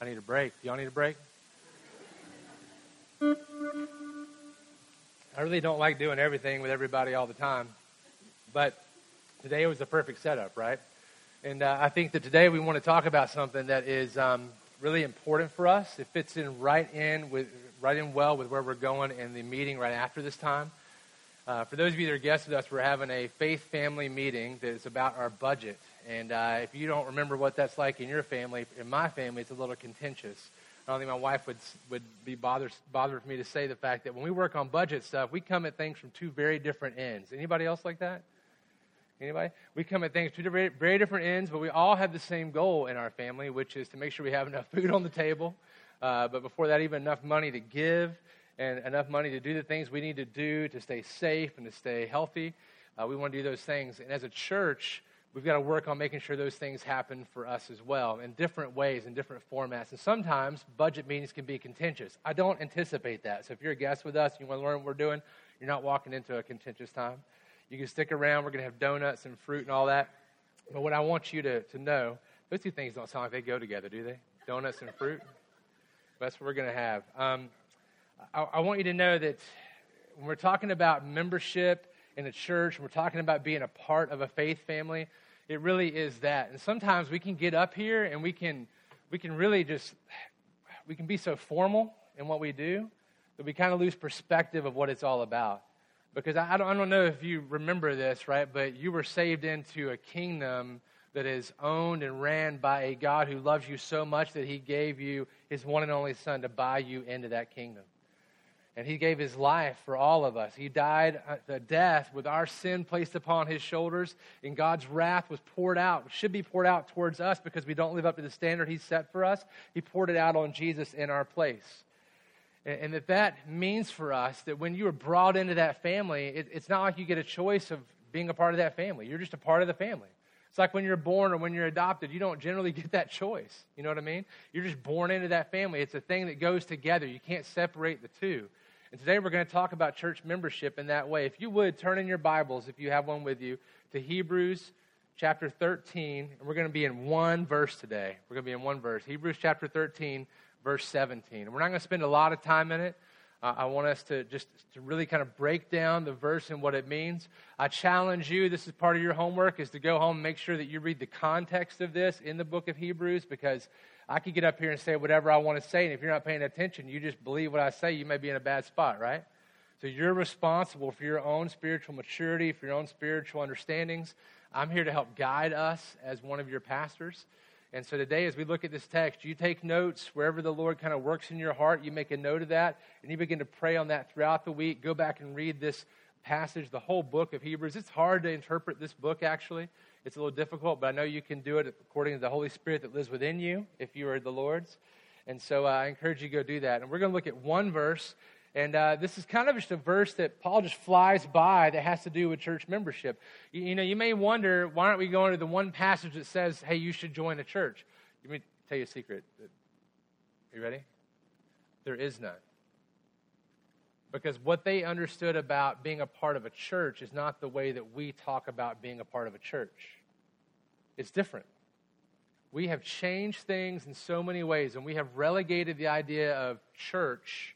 I need a break. Y'all need a break? I really don't like doing everything with everybody all the time, but today was the perfect setup, right? And uh, I think that today we want to talk about something that is um, really important for us. It fits in right in with right in well with where we're going in the meeting right after this time. Uh, for those of you that are guests with us, we're having a faith family meeting that is about our budget. And uh, if you don't remember what that's like in your family, in my family, it's a little contentious. I don't think my wife would would be bothered bothered for me to say the fact that when we work on budget stuff, we come at things from two very different ends. Anybody else like that? Anybody? We come at things two very, very different ends, but we all have the same goal in our family, which is to make sure we have enough food on the table. Uh, but before that, even enough money to give and enough money to do the things we need to do to stay safe and to stay healthy. Uh, we want to do those things. And as a church, we've got to work on making sure those things happen for us as well in different ways, in different formats. And sometimes budget meetings can be contentious. I don't anticipate that. So if you're a guest with us and you want to learn what we're doing, you're not walking into a contentious time. You can stick around. We're going to have donuts and fruit and all that. But what I want you to, to know, those two things don't sound like they go together, do they? Donuts and fruit? That's what we're going to have. Um, I, I want you to know that when we're talking about membership in a church, and we're talking about being a part of a faith family, it really is that. And sometimes we can get up here and we can we can really just we can be so formal in what we do that we kind of lose perspective of what it's all about. Because I, I, don't, I don't know if you remember this, right? But you were saved into a kingdom that is owned and ran by a God who loves you so much that he gave you his one and only Son to buy you into that kingdom. And he gave his life for all of us. He died the death with our sin placed upon his shoulders, and God's wrath was poured out, should be poured out towards us because we don't live up to the standard he set for us. He poured it out on Jesus in our place. And, and that that means for us that when you are brought into that family, it, it's not like you get a choice of being a part of that family. You're just a part of the family. It's like when you're born or when you're adopted, you don't generally get that choice. You know what I mean? You're just born into that family. It's a thing that goes together. You can't separate the two. And today we're going to talk about church membership in that way. If you would, turn in your Bibles, if you have one with you, to Hebrews chapter 13. And we're going to be in one verse today. We're going to be in one verse. Hebrews chapter 13, verse 17. And we're not going to spend a lot of time in it. Uh, I want us to just to really kind of break down the verse and what it means. I challenge you, this is part of your homework, is to go home and make sure that you read the context of this in the book of Hebrews because I could get up here and say whatever I want to say, and if you're not paying attention, you just believe what I say, you may be in a bad spot, right? So you're responsible for your own spiritual maturity, for your own spiritual understandings. I'm here to help guide us as one of your pastors. And so today, as we look at this text, you take notes wherever the Lord kind of works in your heart. You make a note of that, and you begin to pray on that throughout the week. Go back and read this passage, the whole book of Hebrews. It's hard to interpret this book, actually. It's a little difficult, but I know you can do it according to the Holy Spirit that lives within you if you are the Lord's. And so uh, I encourage you to go do that. And we're going to look at one verse. And uh, this is kind of just a verse that Paul just flies by that has to do with church membership. You, you, know, you may wonder, why aren't we going to the one passage that says, hey, you should join a church? Let me tell you a secret. Are you ready? There is none. Because what they understood about being a part of a church is not the way that we talk about being a part of a church. It's different. We have changed things in so many ways, and we have relegated the idea of church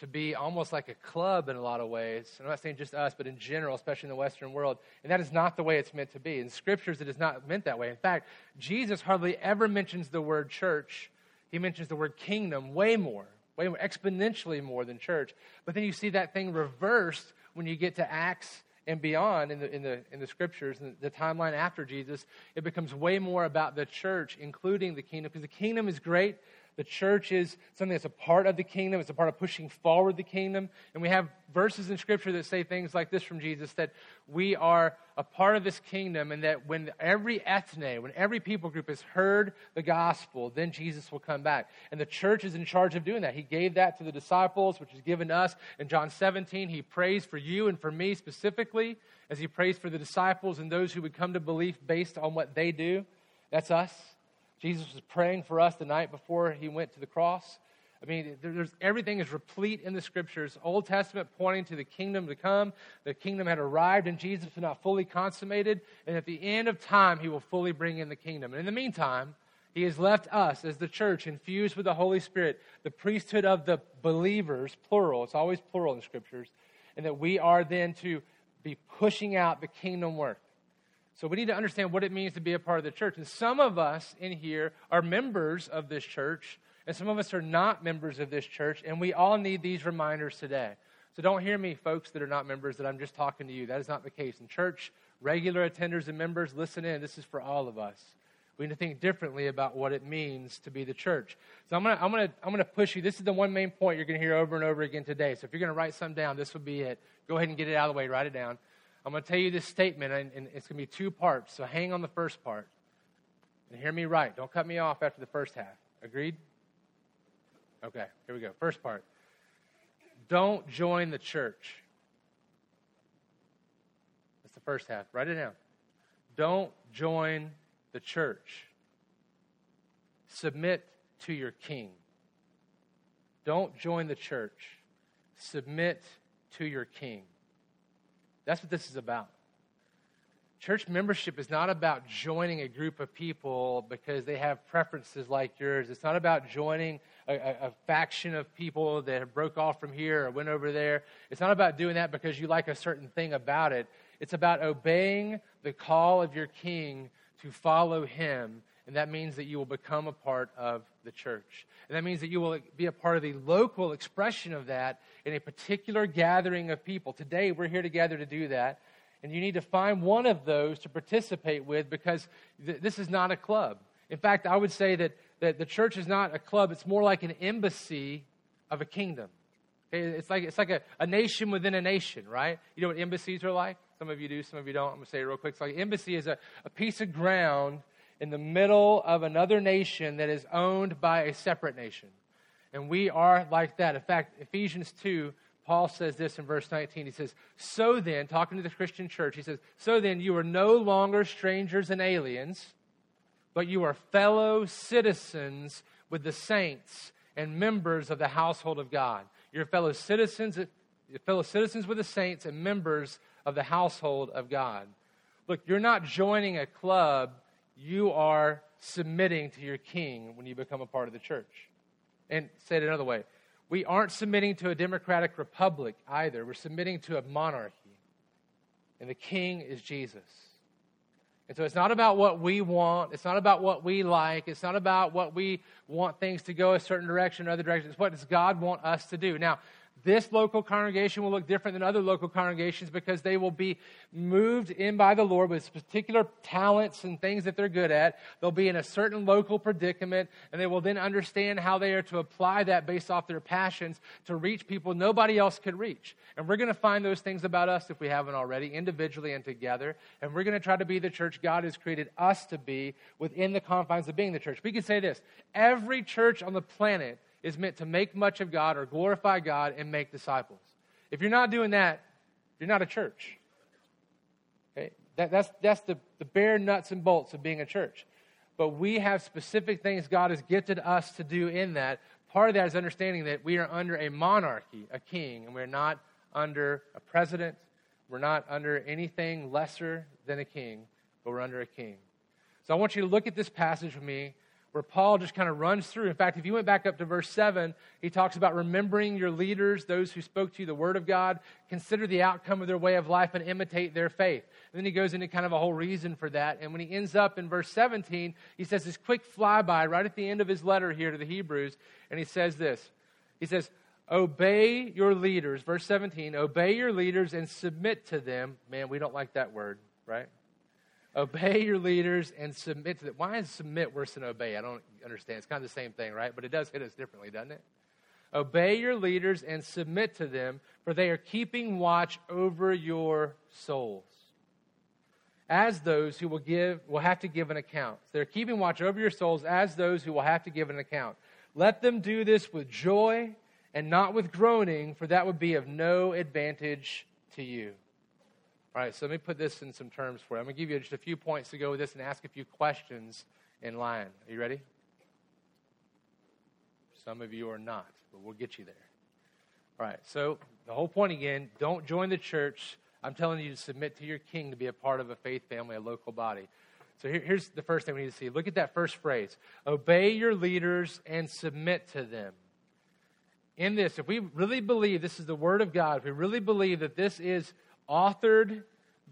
to be almost like a club in a lot of ways. I'm not saying just us, but in general, especially in the Western world. And that is not the way it's meant to be. In scriptures, it is not meant that way. In fact, Jesus hardly ever mentions the word church, he mentions the word kingdom way more, way more, exponentially more than church. But then you see that thing reversed when you get to Acts and beyond in the, in the, in the scriptures, and the timeline after Jesus, it becomes way more about the church, including the kingdom, because the kingdom is great, the church is something that's a part of the kingdom. It's a part of pushing forward the kingdom. And we have verses in Scripture that say things like this from Jesus that we are a part of this kingdom, and that when every ethne, when every people group has heard the gospel, then Jesus will come back. And the church is in charge of doing that. He gave that to the disciples, which is given to us. In John 17, he prays for you and for me specifically, as he prays for the disciples and those who would come to belief based on what they do. That's us. Jesus was praying for us the night before he went to the cross. I mean, there's, everything is replete in the scriptures. Old Testament pointing to the kingdom to come. The kingdom had arrived and Jesus, was not fully consummated. And at the end of time, he will fully bring in the kingdom. And in the meantime, He has left us as the church infused with the Holy Spirit, the priesthood of the believers, plural. It's always plural in scriptures. And that we are then to be pushing out the kingdom work. So we need to understand what it means to be a part of the church. And some of us in here are members of this church, and some of us are not members of this church, and we all need these reminders today. So don't hear me, folks that are not members, that I'm just talking to you. That is not the case. In church, regular attenders and members, listen in. This is for all of us. We need to think differently about what it means to be the church. So I'm going to I'm gonna, I'm gonna push you. This is the one main point you're going to hear over and over again today. So if you're going to write some down, this would be it. Go ahead and get it out of the way. Write it down. I'm going to tell you this statement, and, and it's going to be two parts. So hang on the first part. And hear me right. Don't cut me off after the first half. Agreed? Okay, here we go. First part. Don't join the church. That's the first half. Write it down. Don't join the church. Submit to your king. Don't join the church. Submit to your king. That's what this is about. Church membership is not about joining a group of people because they have preferences like yours. It's not about joining a, a, a, faction of people that have broke off from here or went over there. It's not about doing that because you like a certain thing about it. It's about obeying the call of your king to follow him, and that means that you will become a part of the church. And that means that you will be a part of the local expression of that in a particular gathering of people. Today, we're here together to do that. And you need to find one of those to participate with because th- this is not a club. In fact, I would say that, that the church is not a club, it's more like an embassy of a kingdom. Okay? It's like, it's like a, a nation within a nation, right? You know what embassies are like? Some of you do, some of you don't. I'm going to say it real quick. It's like embassy is a, a piece of ground in the middle of another nation that is owned by a separate nation. And we are like that. In fact, Ephesians 2, Paul says this in verse 19. He says, So then, talking to the Christian church, he says, So then, you are no longer strangers and aliens, but you are fellow citizens with the saints and members of the household of God. You're fellow citizens, fellow citizens with the saints and members of the household of God. Look, you're not joining a club, you are submitting to your king when you become a part of the church. And say it another way we aren't submitting to a democratic republic either, we're submitting to a monarchy. And the king is Jesus. And so it's not about what we want. It's not about what we like. It's not about what we want things to go a certain direction or other direction. It's what does God want us to do. Now, this local congregation will look different than other local congregations because they will be moved in by the Lord with particular talents and things that they're good at. They'll be in a certain local predicament, and they will then understand how they are to apply that based off their passions to reach people nobody else could reach. And we're going to find those things about us if we haven't already, individually and together. And we're going to try to be the church God has created us to be within the confines of being the church. We can say this every church on the planet is meant to make much of God or glorify God and make disciples. If you're not doing that, you're not a church. Okay? That, that's that's the, the bare nuts and bolts of being a church. But we have specific things God has gifted us to do in that. Part of that is understanding that we are under a monarchy, a king, and we're not under a president. We're not under anything lesser than a king, but we're under a king. So I want you to look at this passage with me where Paul just kind of runs through. In fact, if you went back up to verse 7, he talks about remembering your leaders, those who spoke to you the word of God, consider the outcome of their way of life and imitate their faith. And then he goes into kind of a whole reason for that. And when he ends up in verse 17, he says this quick flyby right at the end of his letter here to the Hebrews, and he says this. He says, Obey your leaders, verse 17, obey your leaders and submit to them. Man, we don't like that word, right? Obey your leaders and submit to them. Why is submit worse than obey? I don't understand. It's kind of the same thing, right? But it does hit us differently, doesn't it? Obey your leaders and submit to them, for they are keeping watch over your souls. As those who will give will have to give an account. They're keeping watch over your souls as those who will have to give an account. Let them do this with joy and not with groaning, for that would be of no advantage to you. All right, so let me put this in some terms for you. I'm going to give you just a few points to go with this and ask a few questions in line. Are you ready? Some of you are not, but we'll get you there. All right, so the whole point again don't join the church. I'm telling you to submit to your king to be a part of a faith family, a local body. So here, here's the first thing we need to see. Look at that first phrase Obey your leaders and submit to them. In this, if we really believe this is the Word of God, if we really believe that this is authored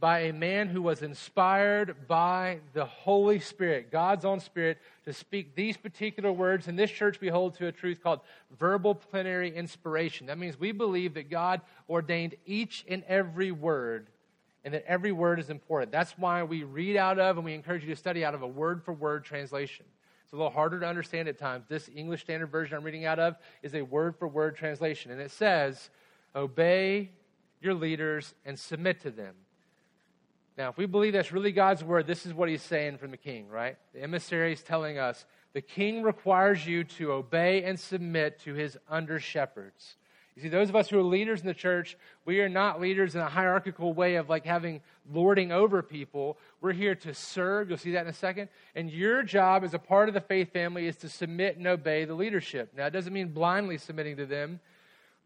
by a man who was inspired by the Holy Spirit, God's own Spirit, to speak these particular words. In this church, we hold to a truth called verbal plenary inspiration. That means we believe that God ordained each and every word and that every word is important. That's why we read out of and we encourage you to study out of a word for word translation. It's a little harder to understand at times. This English Standard Version I'm reading out of is a word for word translation, and it says, Obey your leaders and submit to them. Now, if we believe that's really God's word, this is what he's saying from the king, right? The emissary is telling us the king requires you to obey and submit to his under shepherds. You see, those of us who are leaders in the church, we are not leaders in a hierarchical way of like having lording over people. We're here to serve. You'll see that in a second. And your job as a part of the faith family is to submit and obey the leadership. Now, it doesn't mean blindly submitting to them,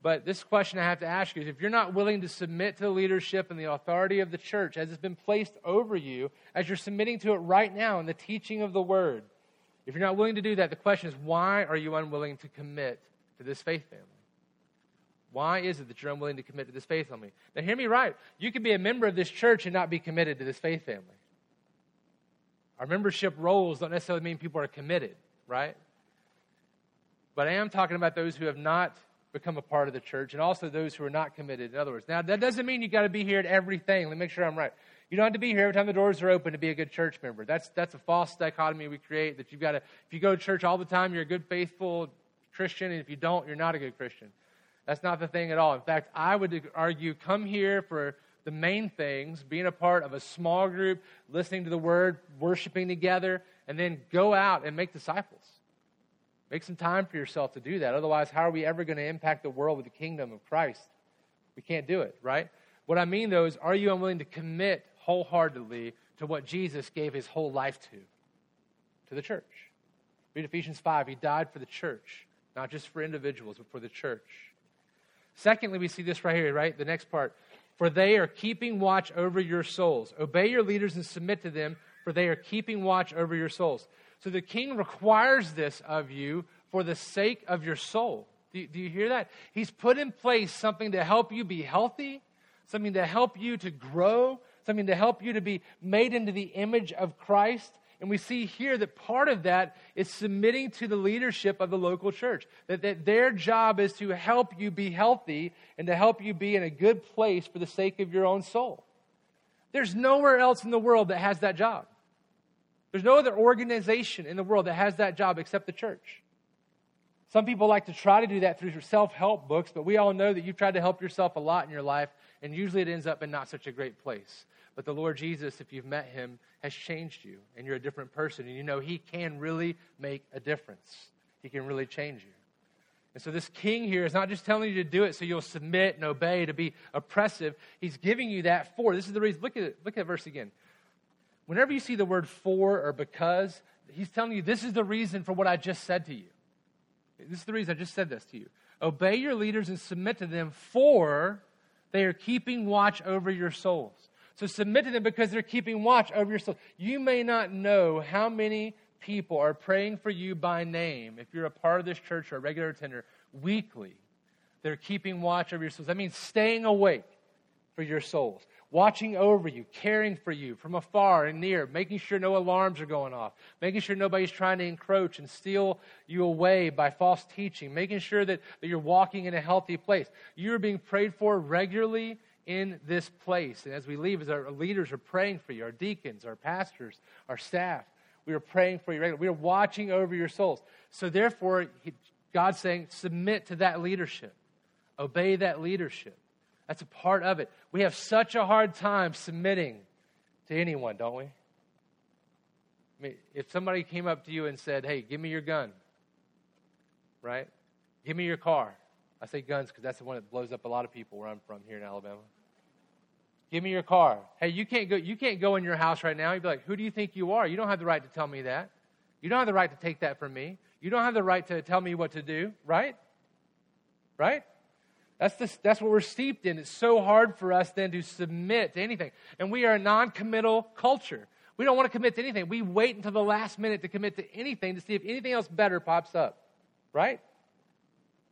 but this question I have to ask you is if you're not willing to submit to the leadership and the authority of the church as it's been placed over you, as you're submitting to it right now in the teaching of the word, if you're not willing to do that, the question is why are you unwilling to commit to this faith family? Why is it that you're unwilling to commit to this faith family? Now, hear me right. You can be a member of this church and not be committed to this faith family. Our membership rolls don't necessarily mean people are committed, right? But I am talking about those who have not become a part of the church and also those who are not committed. In other words, now that doesn't mean you got to be here at everything. Let me make sure I'm right. You don't have to be here every time the doors are open to be a good church member. That's that's a false dichotomy we create that you've got to if you go to church all the time, you're a good faithful Christian, and if you don't, you're not a good Christian. That's not the thing at all. In fact, I would argue come here for the main things, being a part of a small group, listening to the word, worshiping together, and then go out and make disciples. Make some time for yourself to do that. Otherwise, how are we ever going to impact the world with the kingdom of Christ? We can't do it, right? What I mean, though, is are you unwilling to commit wholeheartedly to what Jesus gave his whole life to? To the church. Read Ephesians 5. He died for the church, not just for individuals, but for the church. Secondly, we see this right here, right? The next part. For they are keeping watch over your souls. Obey your leaders and submit to them, for they are keeping watch over your souls. So the king requires this of you for the sake of your soul. Do you, do you hear that? He's put in place something to help you be healthy, something to help you to grow, something to help you to be made into the image of Christ. And we see here that part of that is submitting to the leadership of the local church. That, that their job is to help you be healthy and to help you be in a good place for the sake of your own soul. There's nowhere else in the world that has that job. There's no other organization in the world that has that job except the church. Some people like to try to do that through self help books, but we all know that you've tried to help yourself a lot in your life, and usually it ends up in not such a great place. But the Lord Jesus, if you've met him, has changed you, and you're a different person, and you know he can really make a difference. He can really change you. And so, this king here is not just telling you to do it so you'll submit and obey, to be oppressive. He's giving you that for. This is the reason. Look at it. Look at verse again whenever you see the word for or because, he's telling you this is the reason for what I just said to you. This is the reason I just said this to you. Obey your leaders and submit to them, for they are keeping watch over your souls. So submit to them because they're keeping watch over your souls. You may not know how many people are praying for you by name if you're a part of this church or a regular attender weekly. They're keeping watch over your souls. That means staying awake for your souls watching over you, caring for you from afar and near, making sure no alarms are going off, making sure nobody's trying to encroach and steal you away by false teaching, making sure that, that you're walking in a healthy place. You are being prayed for regularly in this place. And as we leave, as our leaders are praying for you, our deacons, our pastors, our staff, we are praying for you regularly. We are watching over your souls. So therefore, God's saying, submit to that leadership. Obey that leadership. That's a part of it. We have such a hard time submitting to anyone, don't we? I mean, if somebody came up to you and said, hey, give me your gun, right? Give me your car. I say guns because that's the one that blows up a lot of people where I'm from here in Alabama. Give me your car. Hey, you can't go, you can't go in your house right now. You'd be like, who do you think you are? You don't have the right to tell me that. You don't have the right to take that from me. You don't have the right to tell me what to do, right? Right? That's, the, that's what we're steeped in. It's so hard for us then to submit to anything. And we are a non committal culture. We don't want to commit to anything. We wait until the last minute to commit to anything to see if anything else better pops up. Right?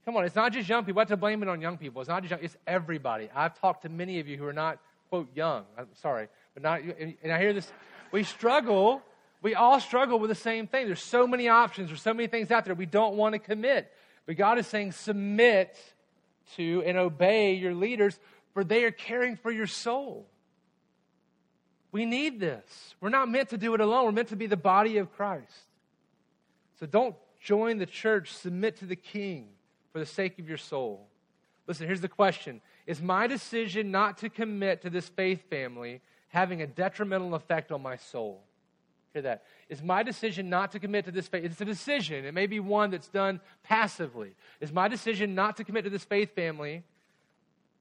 Come on, it's not just young people. I have to blame it on young people. It's not just young, it's everybody. I've talked to many of you who are not, quote, young. I'm sorry, but not, and I hear this. We struggle, we all struggle with the same thing. There's so many options, there's so many things out there we don't want to commit. But God is saying, submit to and obey your leaders, for they are caring for your soul. We need this. We're not meant to do it alone, we're meant to be the body of Christ. So don't join the church, submit to the king for the sake of your soul. Listen, here's the question Is my decision not to commit to this faith family having a detrimental effect on my soul? Hear that. Is my decision not to commit to this faith? It's a decision. It may be one that's done passively. Is my decision not to commit to this faith family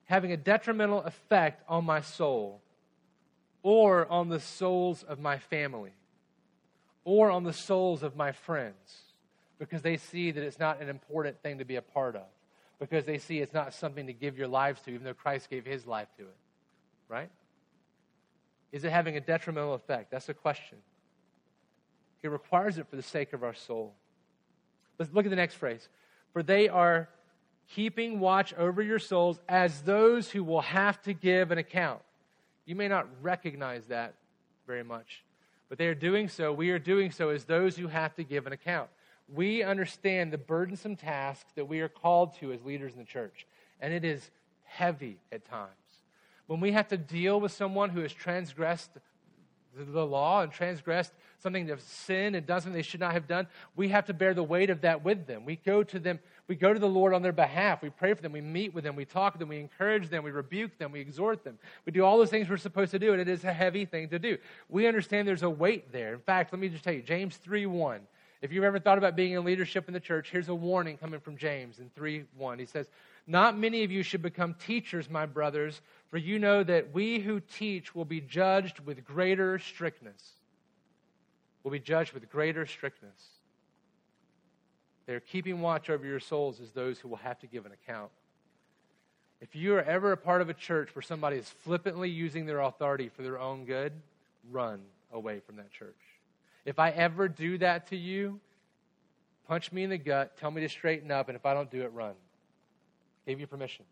having a detrimental effect on my soul? or on the souls of my family or on the souls of my friends because they see that it's not an important thing to be a part of because they see it's not something to give your lives to even though christ gave his life to it right is it having a detrimental effect that's the question he requires it for the sake of our soul let's look at the next phrase for they are keeping watch over your souls as those who will have to give an account you may not recognize that very much, but they are doing so. We are doing so as those who have to give an account. We understand the burdensome task that we are called to as leaders in the church, and it is heavy at times. When we have to deal with someone who has transgressed the law and transgressed something of sin and done something they should not have done, we have to bear the weight of that with them. We go to them, we go to the Lord on their behalf. We pray for them, we meet with them, we talk with them, we encourage them, we rebuke them, we exhort them. We do all those things we're supposed to do, and it is a heavy thing to do. We understand there's a weight there. In fact, let me just tell you, James 3 1. If you've ever thought about being in leadership in the church, here's a warning coming from James in 3 1. He says, Not many of you should become teachers, my brothers, for you know that we who teach will be judged with greater strictness. Will be judged with greater strictness. They're keeping watch over your souls as those who will have to give an account. If you are ever a part of a church where somebody is flippantly using their authority for their own good, run away from that church. If I ever do that to you, punch me in the gut, tell me to straighten up, and if I don't do it, run. Give you permission.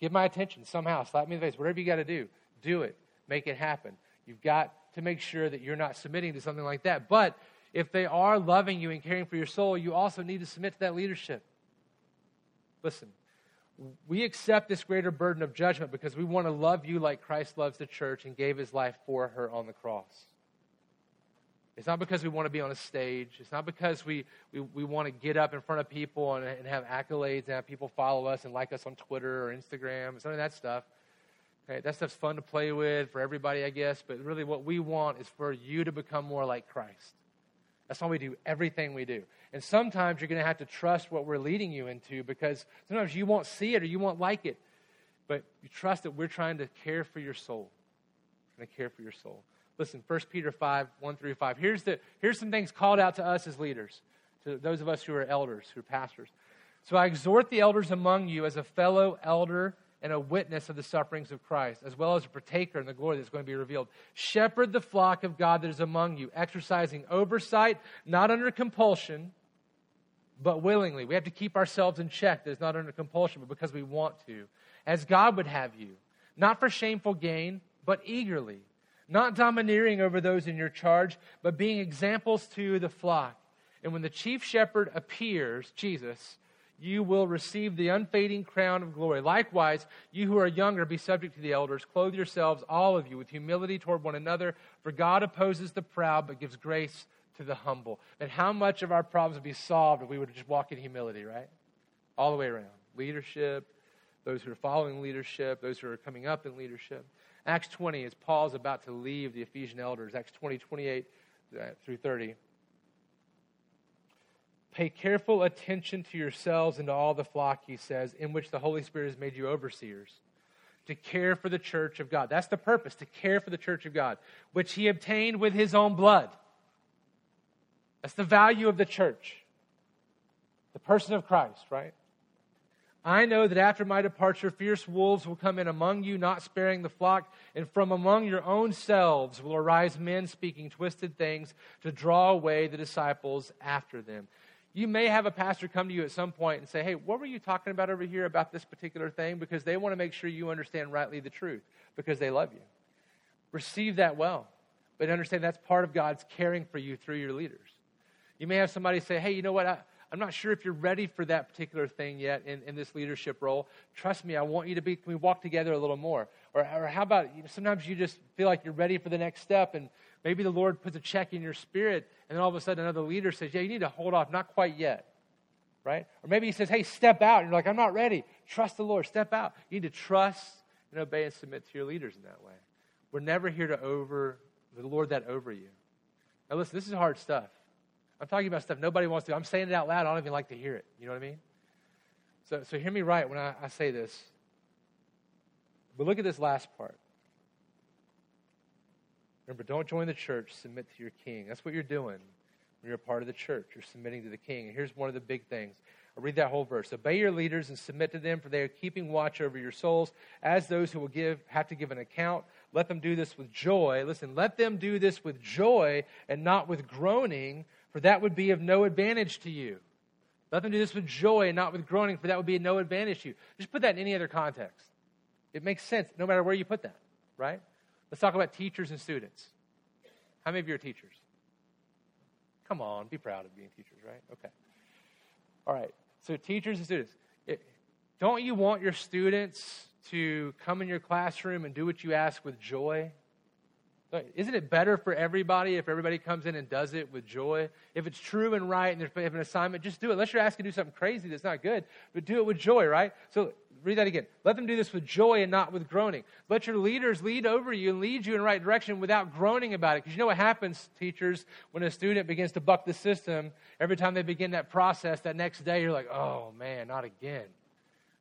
Give my attention somehow. Slap me in the face. Whatever you got to do, do it. Make it happen. You've got to make sure that you're not submitting to something like that. But if they are loving you and caring for your soul, you also need to submit to that leadership. Listen, we accept this greater burden of judgment because we want to love you like Christ loves the church and gave his life for her on the cross. It's not because we want to be on a stage. It's not because we, we, we want to get up in front of people and, and have accolades and have people follow us and like us on Twitter or Instagram, some of that stuff. Okay, that stuff's fun to play with for everybody, I guess, but really what we want is for you to become more like Christ. That's why we do everything we do. And sometimes you're going to have to trust what we're leading you into because sometimes you won't see it or you won't like it. But you trust that we're trying to care for your soul. Trying to care for your soul. Listen, 1 Peter 5, 1 through 5. Here's, the, here's some things called out to us as leaders, to those of us who are elders, who are pastors. So I exhort the elders among you as a fellow elder and a witness of the sufferings of Christ, as well as a partaker in the glory that's going to be revealed. Shepherd the flock of God that is among you, exercising oversight, not under compulsion, but willingly. We have to keep ourselves in check. That is not under compulsion, but because we want to, as God would have you, not for shameful gain, but eagerly not domineering over those in your charge, but being examples to the flock. And when the chief shepherd appears, Jesus, you will receive the unfading crown of glory. Likewise, you who are younger, be subject to the elders. Clothe yourselves, all of you, with humility toward one another, for God opposes the proud, but gives grace to the humble. And how much of our problems would be solved if we would just walk in humility, right? All the way around. Leadership, those who are following leadership, those who are coming up in leadership. Acts 20, as Paul's about to leave the Ephesian elders, Acts 20, 28 uh, through 30. Pay careful attention to yourselves and to all the flock, he says, in which the Holy Spirit has made you overseers, to care for the church of God. That's the purpose, to care for the church of God, which he obtained with his own blood. That's the value of the church, the person of Christ, right? I know that after my departure, fierce wolves will come in among you, not sparing the flock, and from among your own selves will arise men speaking twisted things to draw away the disciples after them. You may have a pastor come to you at some point and say, Hey, what were you talking about over here about this particular thing? Because they want to make sure you understand rightly the truth because they love you. Receive that well, but understand that's part of God's caring for you through your leaders. You may have somebody say, Hey, you know what? I, I'm not sure if you're ready for that particular thing yet in, in this leadership role. Trust me, I want you to be, can we walk together a little more? Or, or how about, you know, sometimes you just feel like you're ready for the next step, and maybe the Lord puts a check in your spirit, and then all of a sudden another leader says, Yeah, you need to hold off, not quite yet. Right? Or maybe he says, Hey, step out. And you're like, I'm not ready. Trust the Lord. Step out. You need to trust and obey and submit to your leaders in that way. We're never here to over the Lord that over you. Now listen, this is hard stuff. I'm talking about stuff nobody wants to. I'm saying it out loud. I don't even like to hear it. You know what I mean? So, so hear me right when I, I say this. But look at this last part. Remember, don't join the church, submit to your king. That's what you're doing when you're a part of the church. You're submitting to the king. And here's one of the big things. I'll read that whole verse. Obey your leaders and submit to them, for they are keeping watch over your souls as those who will give have to give an account. Let them do this with joy. Listen, let them do this with joy and not with groaning, for that would be of no advantage to you. Let them do this with joy and not with groaning, for that would be of no advantage to you. Just put that in any other context. It makes sense no matter where you put that, right? Let's talk about teachers and students. How many of you are teachers? Come on, be proud of being teachers, right? Okay. All right. So, teachers and students, it, don't you want your students to come in your classroom and do what you ask with joy? Isn't it better for everybody if everybody comes in and does it with joy? If it's true and right and there's an assignment, just do it. Unless you're asked to do something crazy that's not good, but do it with joy, right? So read that again. Let them do this with joy and not with groaning. Let your leaders lead over you and lead you in the right direction without groaning about it. Because you know what happens, teachers, when a student begins to buck the system, every time they begin that process, that next day you're like, oh man, not again.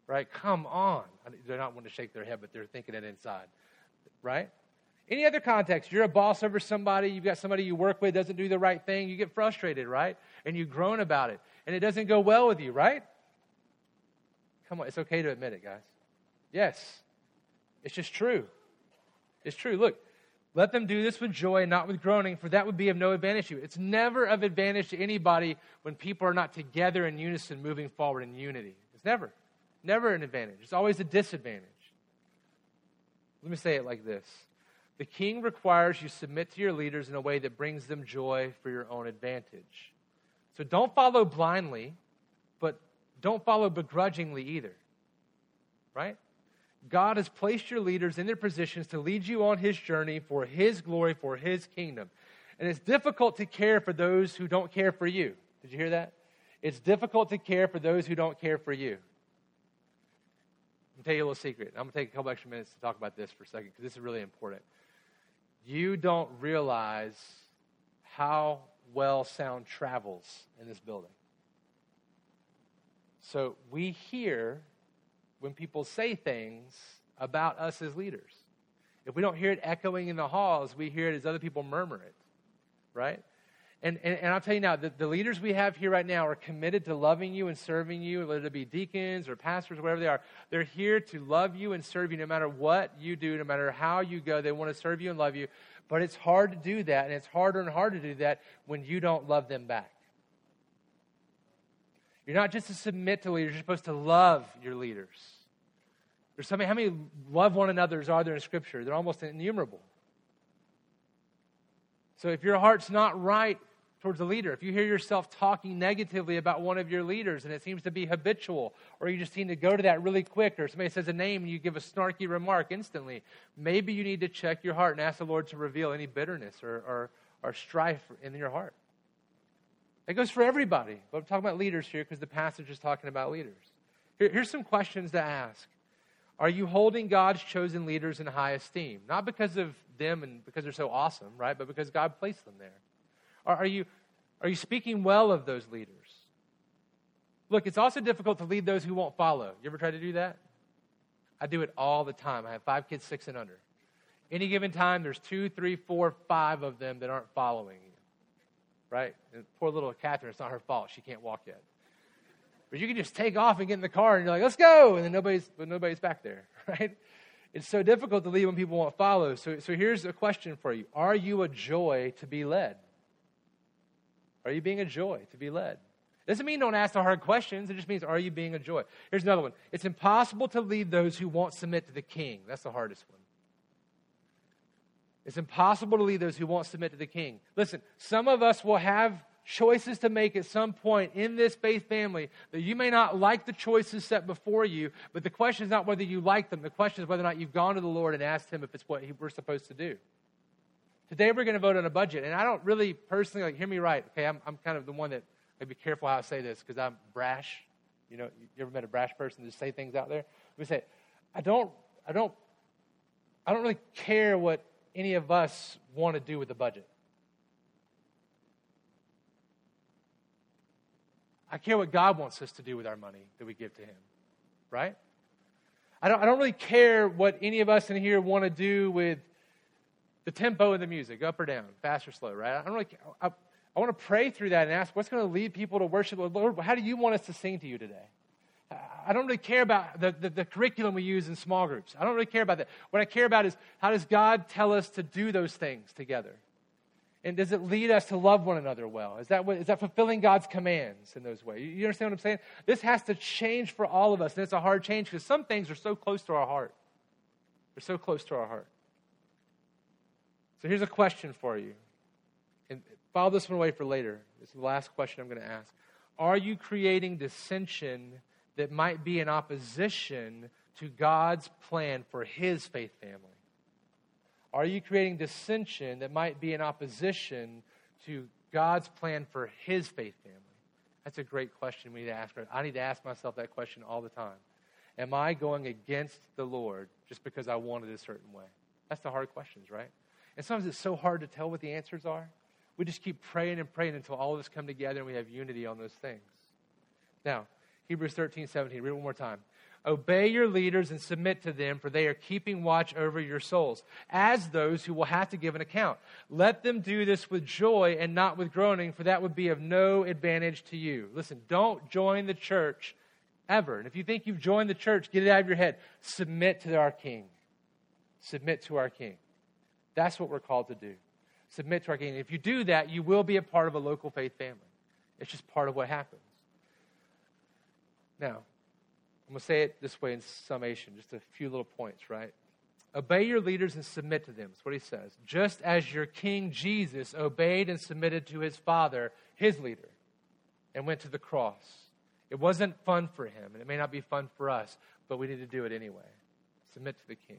Right? Come on. They're not wanting to shake their head, but they're thinking it inside. Right? Any other context, you're a boss over somebody, you've got somebody you work with doesn't do the right thing, you get frustrated, right? And you groan about it, and it doesn't go well with you, right? Come on, it's okay to admit it, guys. Yes, it's just true. It's true. Look, let them do this with joy not with groaning, for that would be of no advantage to you. It's never of advantage to anybody when people are not together in unison, moving forward in unity. It's never, never an advantage. It's always a disadvantage. Let me say it like this the king requires you submit to your leaders in a way that brings them joy for your own advantage. So don't follow blindly, but don't follow begrudgingly either. Right? God has placed your leaders in their positions to lead you on his journey for his glory, for his kingdom. And it's difficult to care for those who don't care for you. Did you hear that? It's difficult to care for those who don't care for you. I'm going to tell you a little secret. I'm going to take a couple extra minutes to talk about this for a second because this is really important you don't realize how well sound travels in this building. So we hear when people say things about us as leaders. If we don't hear it echoing in the halls, we hear it as other people murmur it, right? And, and, and I'll tell you now, the, the leaders we have here right now are committed to loving you and serving you, whether it be deacons or pastors, whatever they are. They're here to love you and serve you no matter what you do, no matter how you go. They want to serve you and love you. But it's hard to do that, and it's harder and harder to do that when you don't love them back. You're not just to submit to leaders, you're supposed to love your leaders. There's so many, how many love one another's are there in Scripture? They're almost innumerable. So if your heart's not right towards a leader. If you hear yourself talking negatively about one of your leaders and it seems to be habitual, or you just seem to go to that really quick, or somebody says a name and you give a snarky remark instantly, maybe you need to check your heart and ask the Lord to reveal any bitterness or, or, or strife in your heart. That goes for everybody, but I'm talking about leaders here because the passage is talking about leaders. Here, here's some questions to ask. Are you holding God's chosen leaders in high esteem? Not because of them and because they're so awesome, right? But because God placed them there. Are, you, are you speaking well of those leaders? Look, it's also difficult to lead those who won't follow. You ever try to do that? I do it all the time. I have five kids, six and under. Any given time, there's two, three, four, five of them that aren't following you. Right? And poor little Catherine, it's not her fault. She can't walk yet. But you can just take off and get in the car and you're like, let's go. And then nobody's, but nobody's back there, right? It's so difficult to lead when people won't follow. So, so here's a question for you Are you a joy to be led? Are you being a joy to be led? Doesn't mean don't ask the hard questions. It just means, are you being a joy? Here's another one. It's impossible to lead those who won't submit to the king. That's the hardest one. It's impossible to lead those who won't submit to the king. Listen, some of us will have choices to make at some point in this faith family that you may not like the choices set before you, but the question is not whether you like them. The question is whether or not you've gone to the Lord and asked Him if it's what we're supposed to do. Today we're going to vote on a budget, and I don't really personally, like, hear me right, okay? I'm, I'm kind of the one that, I be careful how I say this because I'm brash. You know, you ever met a brash person just say things out there? We say, I don't, I don't, I don't really care what any of us want to do with the budget. I care what God wants us to do with our money that we give to Him, right? I don't, I don't really care what any of us in here want to do with the tempo of the music, up or down, fast or slow, right? I don't really. I, I want to pray through that and ask, what's going to lead people to worship the Lord? How do you want us to sing to you today? I don't really care about the, the, the, curriculum we use in small groups. I don't really care about that. What I care about is how does God tell us to do those things together? And does it lead us to love one another well? Is that, what, is that fulfilling God's commands in those ways? You understand what I'm saying? This has to change for all of us. And it's a hard change because some things are so close to our heart. They're so close to our heart. So here's a question for you. And file this one away for later. This is the last question I'm going to ask. Are you creating dissension that might be in opposition to God's plan for his faith family? Are you creating dissension that might be in opposition to God's plan for his faith family? That's a great question we need to ask. I need to ask myself that question all the time. Am I going against the Lord just because I wanted a certain way? That's the hard questions, right? And sometimes it's so hard to tell what the answers are. We just keep praying and praying until all of us come together and we have unity on those things. Now, Hebrews 13, 17, read it one more time. Obey your leaders and submit to them, for they are keeping watch over your souls, as those who will have to give an account. Let them do this with joy and not with groaning, for that would be of no advantage to you. Listen, don't join the church ever. And if you think you've joined the church, get it out of your head. Submit to our King. Submit to our King. That's what we're called to do. Submit to our King. If you do that, you will be a part of a local faith family. It's just part of what happens. Now, I'm going to say it this way in summation, just a few little points, right? Obey your leaders and submit to them. That's what he says. Just as your King Jesus obeyed and submitted to his Father, his leader, and went to the cross. It wasn't fun for him, and it may not be fun for us, but we need to do it anyway. Submit to the King.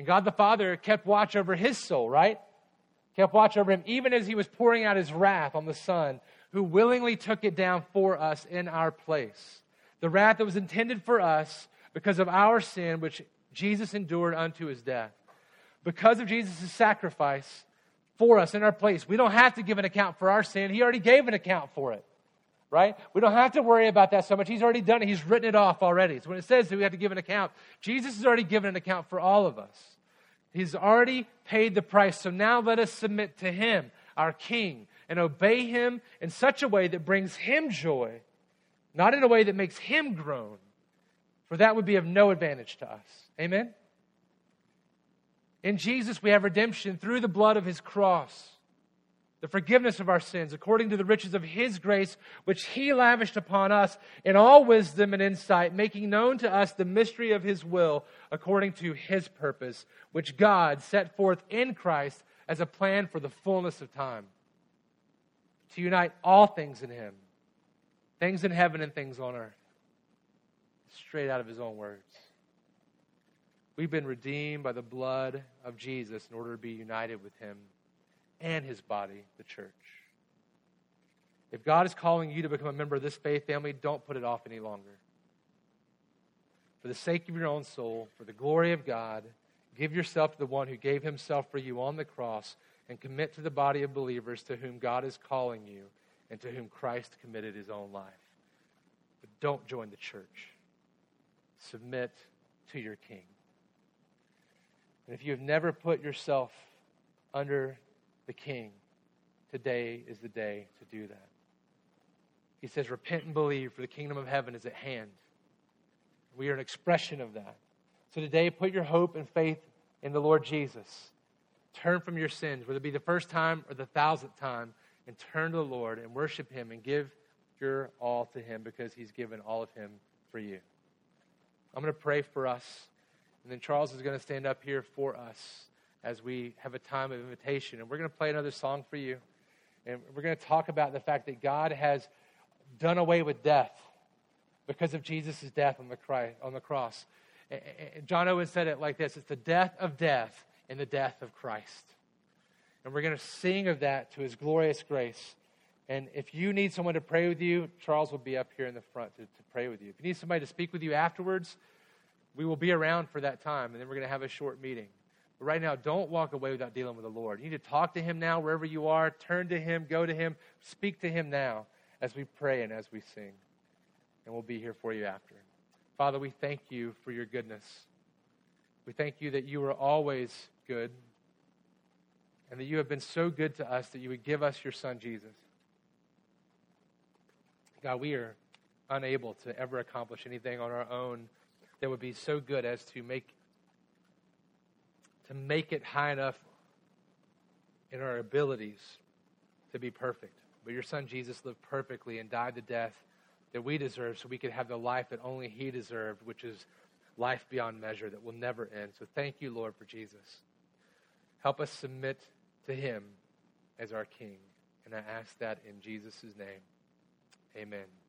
And God the Father kept watch over his soul, right? Kept watch over him, even as he was pouring out his wrath on the Son, who willingly took it down for us in our place the wrath that was intended for us because of our sin, which Jesus endured unto his death. Because of Jesus' sacrifice for us in our place, we don't have to give an account for our sin. He already gave an account for it, right? We don't have to worry about that so much. He's already done it, He's written it off already. So when it says that we have to give an account, Jesus has already given an account for all of us. He's already paid the price. So now let us submit to Him, our King, and obey Him in such a way that brings Him joy not in a way that makes him groan, for that would be of no advantage to us. Amen? In Jesus, we have redemption through the blood of his cross, the forgiveness of our sins, according to the riches of his grace, which he lavished upon us in all wisdom and insight, making known to us the mystery of his will, according to his purpose, which God set forth in Christ as a plan for the fullness of time, to unite all things in him Things in heaven and things on earth. Straight out of his own words. We've been redeemed by the blood of Jesus in order to be united with him and his body, the church. If God is calling you to become a member of this faith family, don't put it off any longer. For the sake of your own soul, for the glory of God, give yourself to the one who gave himself for you on the cross and commit to the body of believers to whom God is calling you and to whom Christ committed his own life. But don't join the church. Submit to your king. And if you have never put yourself under the king, today is the day to do that. He says, Repent and believe, for the kingdom of heaven is at hand. We are an expression of that. So today, put your hope and faith in the Lord Jesus. Turn from your sins, whether it be the first time or the thousandth time, and turn to the Lord and worship Him and give your all to Him because He's given all of Him for you. I'm going to pray for us, and then Charles is going to stand up here for us as we have a time of invitation. And we're going to play another song for you. And we're going to talk about the fact that God has done away with death because of Jesus' death on the, Christ, on the cross. John Owen said it like this it's the death of death in the death of Christ. And we're going to sing of that to his glorious grace. And if you need someone to pray with you, Charles will be up here in the front to, to pray with you. If you need somebody to speak with you afterwards, we will be around for that time, and then we're going to have a short meeting. Right now, don't walk away without dealing with the Lord. You need to talk to Him now, wherever you are. Turn to Him, go to Him, speak to Him now as we pray and as we sing. And we'll be here for you after. Father, we thank you for your goodness. We thank you that you are always good and that you have been so good to us that you would give us your son, Jesus. God, we are unable to ever accomplish anything on our own that would be so good as to make to make it high enough in our abilities to be perfect. But your son Jesus lived perfectly and died the death that we deserve so we could have the life that only He deserved, which is life beyond measure that will never end. So thank you, Lord, for Jesus. Help us submit to Him as our King. And I ask that in Jesus' name. Amen.